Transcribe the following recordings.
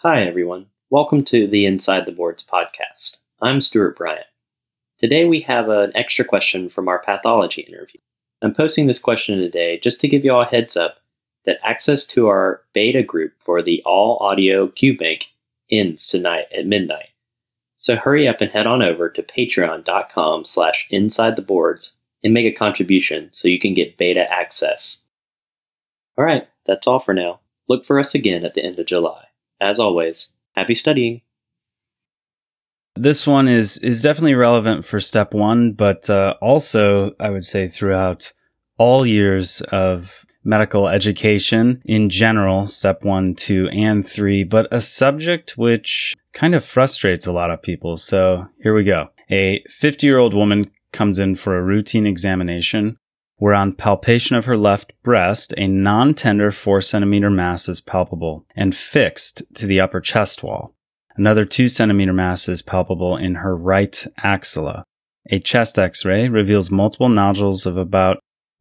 Hi, everyone. Welcome to the Inside the Boards podcast. I'm Stuart Bryant. Today we have an extra question from our pathology interview. I'm posting this question today just to give you all a heads up that access to our beta group for the all audio QBank ends tonight at midnight. So hurry up and head on over to patreon.com slash inside the boards and make a contribution so you can get beta access. All right, that's all for now. Look for us again at the end of July. As always, happy studying. This one is is definitely relevant for step one, but uh, also I would say throughout all years of medical education in general, step one, two, and three, but a subject which kind of frustrates a lot of people. So here we go. A 50 year old woman comes in for a routine examination where on palpation of her left breast, a non-tender four centimeter mass is palpable and fixed to the upper chest wall. Another two centimeter mass is palpable in her right axilla. A chest x-ray reveals multiple nodules of about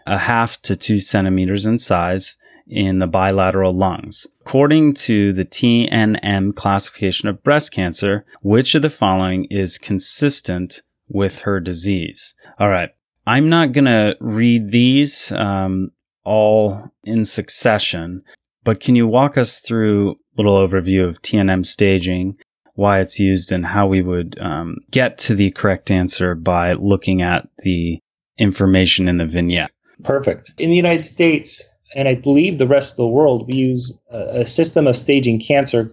a half to two centimeters in size in the bilateral lungs. According to the TNM classification of breast cancer, which of the following is consistent with her disease? All right. I'm not going to read these um, all in succession, but can you walk us through a little overview of TNM staging, why it's used, and how we would um, get to the correct answer by looking at the information in the vignette? Perfect. In the United States, and I believe the rest of the world, we use a, a system of staging cancer.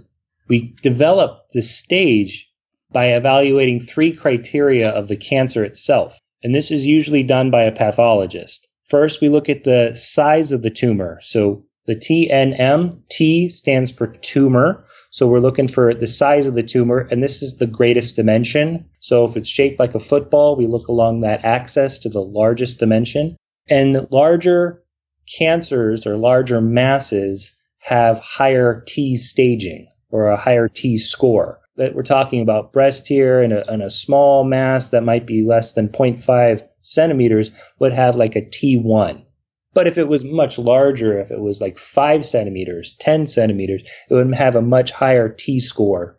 We develop the stage by evaluating three criteria of the cancer itself and this is usually done by a pathologist. First, we look at the size of the tumor. So the TNM, T stands for tumor. So we're looking for the size of the tumor, and this is the greatest dimension. So if it's shaped like a football, we look along that axis to the largest dimension. And larger cancers or larger masses have higher T staging or a higher T score that we're talking about breast here and a, and a small mass that might be less than 0.5 centimeters would have like a T1. But if it was much larger, if it was like 5 centimeters, 10 centimeters, it would have a much higher T score.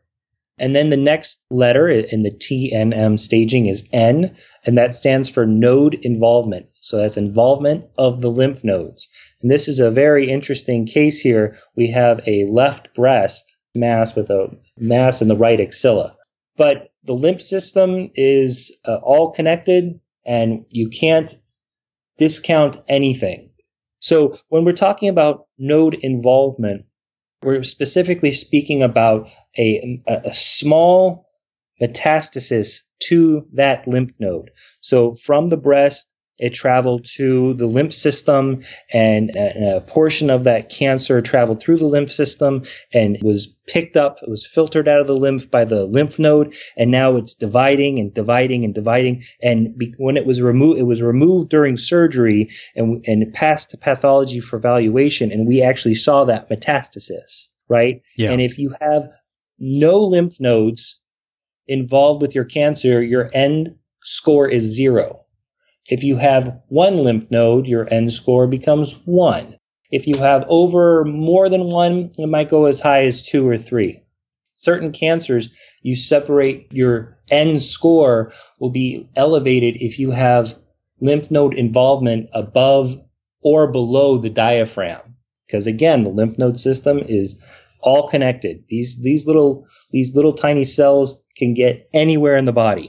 And then the next letter in the TNM staging is N, and that stands for node involvement. So that's involvement of the lymph nodes. And this is a very interesting case here. We have a left breast mass with a mass in the right axilla. But the lymph system is uh, all connected and you can't discount anything. So when we're talking about node involvement, we're specifically speaking about a, a small metastasis to that lymph node. So from the breast it traveled to the lymph system, and a, portion of that cancer traveled through the lymph system and was picked up. It was filtered out of the lymph by the lymph node, and now it's dividing and dividing and dividing. And be, when it was removed, it was removed during surgery, and and passed to pathology for evaluation, and we actually saw that metastasis, right? Yeah. And if you have no lymph nodes involved with your cancer, your N score is zero if you have one lymph node, your N score becomes one. If you have over more than one, it might go as high as two or three. Certain cancers, you separate your N score will be elevated if you have lymph node involvement above or below the diaphragm. Because again, the lymph node system is all connected. These, these little, these little tiny cells can get anywhere in the body.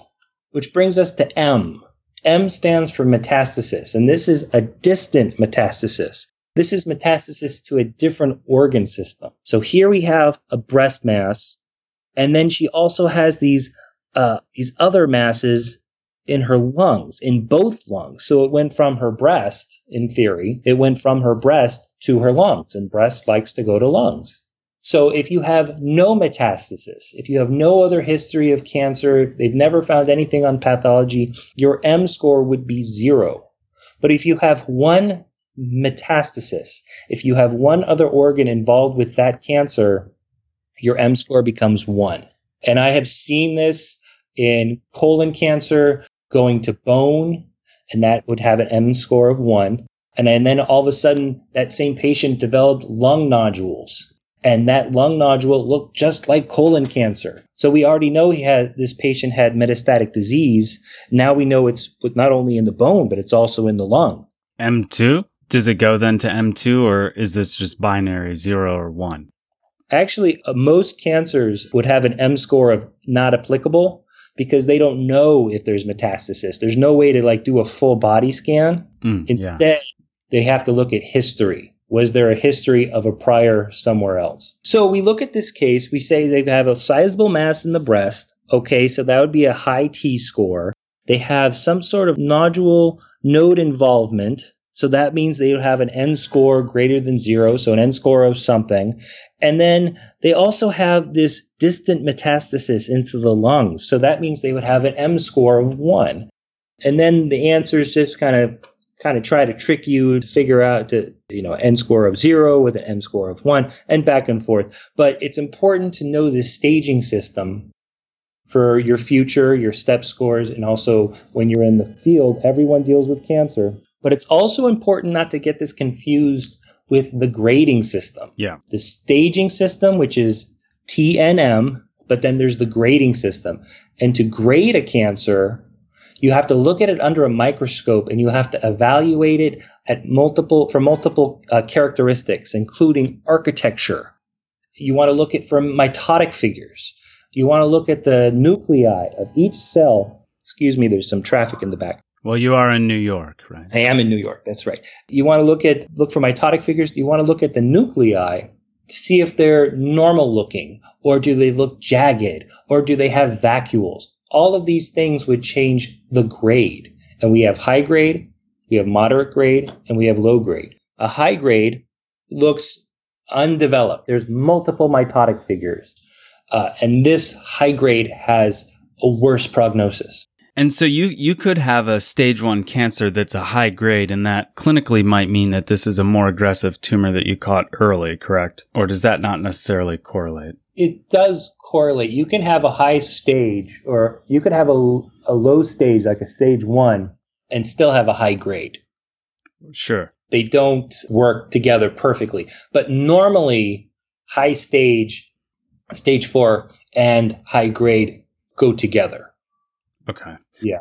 Which brings us to M. M stands for metastasis, and this is a distant metastasis. This is metastasis to a different organ system. So here we have a breast mass, and then she also has these uh, these other masses in her lungs, in both lungs. So it went from her breast, in theory, it went from her breast to her lungs, and breast likes to go to lungs. So if you have no metastasis, if you have no other history of cancer, if they've never found anything on pathology, your M score would be zero. But if you have one metastasis, if you have one other organ involved with that cancer, your M score becomes one. And I have seen this in colon cancer going to bone, and that would have an M score of one. And then all of a sudden, that same patient developed lung nodules and that lung nodule looked just like colon cancer. So we already know he had this patient had metastatic disease. Now we know it's not only in the bone, but it's also in the lung. M2? Does it go then to M2 or is this just binary, zero or one? Actually, uh, most cancers would have an M score of not applicable because they don't know if there's metastasis. There's no way to like do a full body scan. Mm, Instead, yeah. they have to look at history. Was there a history of a prior somewhere else? So we look at this case, we say they have a sizable mass in the breast. Okay, so that would be a high T score. They have some sort of nodule node involvement. So that means they would have an N score greater than zero, so an N score of something. And then they also have this distant metastasis into the lungs. So that means they would have an M score of one. And then the answers just kind of kind of try to trick you to figure out to you know n score of zero with an m score of one and back and forth. But it's important to know this staging system for your future your step scores and also when you're in the field everyone deals with cancer. But it's also important not to get this confused with the grading system. Yeah. The staging system which is tnm but then there's the grading system. And to grade a cancer you have to look at it under a microscope and you have to evaluate it at multiple for multiple uh, characteristics, including architecture. You want to look at from mitotic figures. You want to look at the nuclei of each cell. Excuse me, there's some traffic in the back. Well, you are in New York, right? I am in New York. That's right. You want to look at look for mitotic figures. You want to look at the nuclei to see if they're normal looking or do they look jagged or do they have vacuoles all of these things would change the grade. And we have high grade, we have moderate grade, and we have low grade. A high grade looks undeveloped. There's multiple mitotic figures. Uh, and this high grade has a worse prognosis. And so you you could have a stage 1 cancer that's a high grade and that clinically might mean that this is a more aggressive tumor that you caught early, correct? Or does that not necessarily correlate? it does correlate. You can have a high stage, or you could have a, a low stage, like a stage one, and still have a high grade. Sure. They don't work together perfectly. But normally, high stage, stage four, and high grade go together. Okay. Yeah.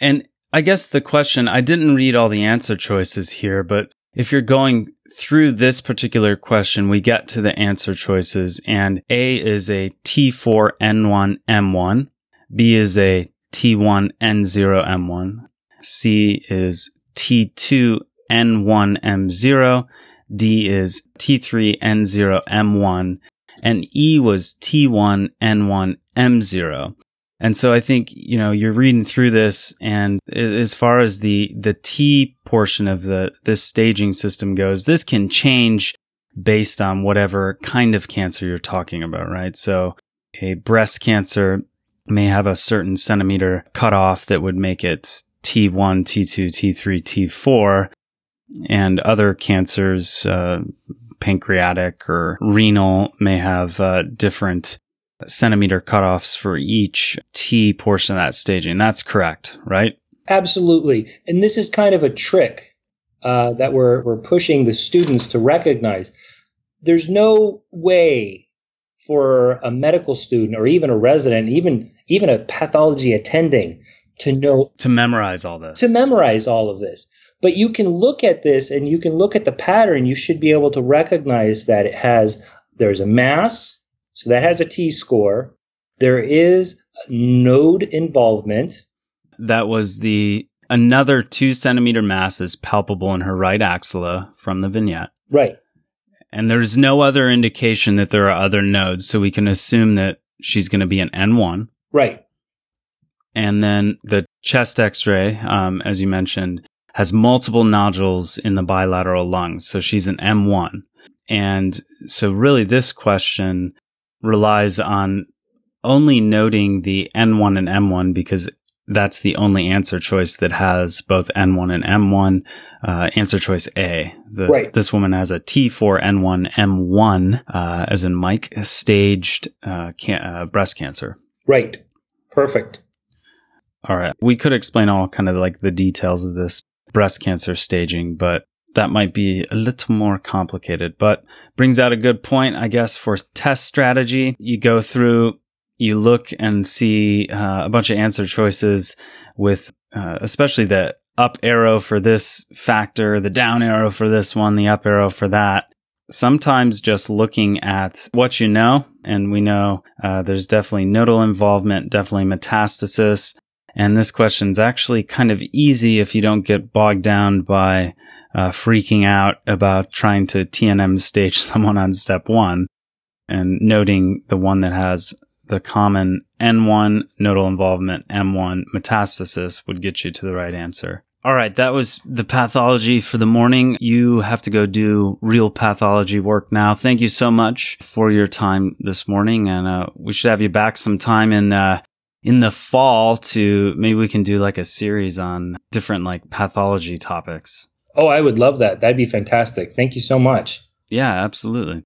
And I guess the question, I didn't read all the answer choices here, but if you're going through this particular question, we get to the answer choices and A is a T4N1M1, B is a T1N0M1, C is T2N1M0, D is T3N0M1, and E was T1N1M0. And so I think, you know, you're reading through this and as far as the, the T portion of the, this staging system goes, this can change based on whatever kind of cancer you're talking about, right? So a breast cancer may have a certain centimeter cutoff that would make it T1, T2, T3, T4 and other cancers, uh, pancreatic or renal may have uh, different centimeter cutoffs for each T portion of that staging. That's correct, right? Absolutely. And this is kind of a trick uh, that we're, we're pushing the students to recognize. There's no way for a medical student or even a resident, even even a pathology attending, to know to memorize all this. To memorize all of this. But you can look at this and you can look at the pattern. You should be able to recognize that it has there's a mass, so that has a T score. There is node involvement. That was the another two centimeter mass is palpable in her right axilla from the vignette. Right. And there's no other indication that there are other nodes, so we can assume that she's going to be an N1. Right. And then the chest x ray, um, as you mentioned, has multiple nodules in the bilateral lungs. So she's an M1. And so, really, this question relies on only noting the N1 and M1 because that's the only answer choice that has both N1 and M1. Uh, answer choice A. The, right. This woman has a T4 N1 M1, uh, as in Mike, staged uh, can- uh, breast cancer. Right. Perfect. All right. We could explain all kind of like the details of this breast cancer staging, but that might be a little more complicated, but brings out a good point, I guess, for test strategy. You go through, you look and see uh, a bunch of answer choices with, uh, especially the up arrow for this factor, the down arrow for this one, the up arrow for that. Sometimes just looking at what you know, and we know uh, there's definitely nodal involvement, definitely metastasis, and this question is actually kind of easy if you don't get bogged down by uh, freaking out about trying to TNM stage someone on step one and noting the one that has the common N1 nodal involvement, M1 metastasis would get you to the right answer. All right, that was the pathology for the morning. You have to go do real pathology work now. Thank you so much for your time this morning, and uh, we should have you back sometime in uh, in the fall to maybe we can do like a series on different like pathology topics. Oh, I would love that. That'd be fantastic. Thank you so much. Yeah, absolutely.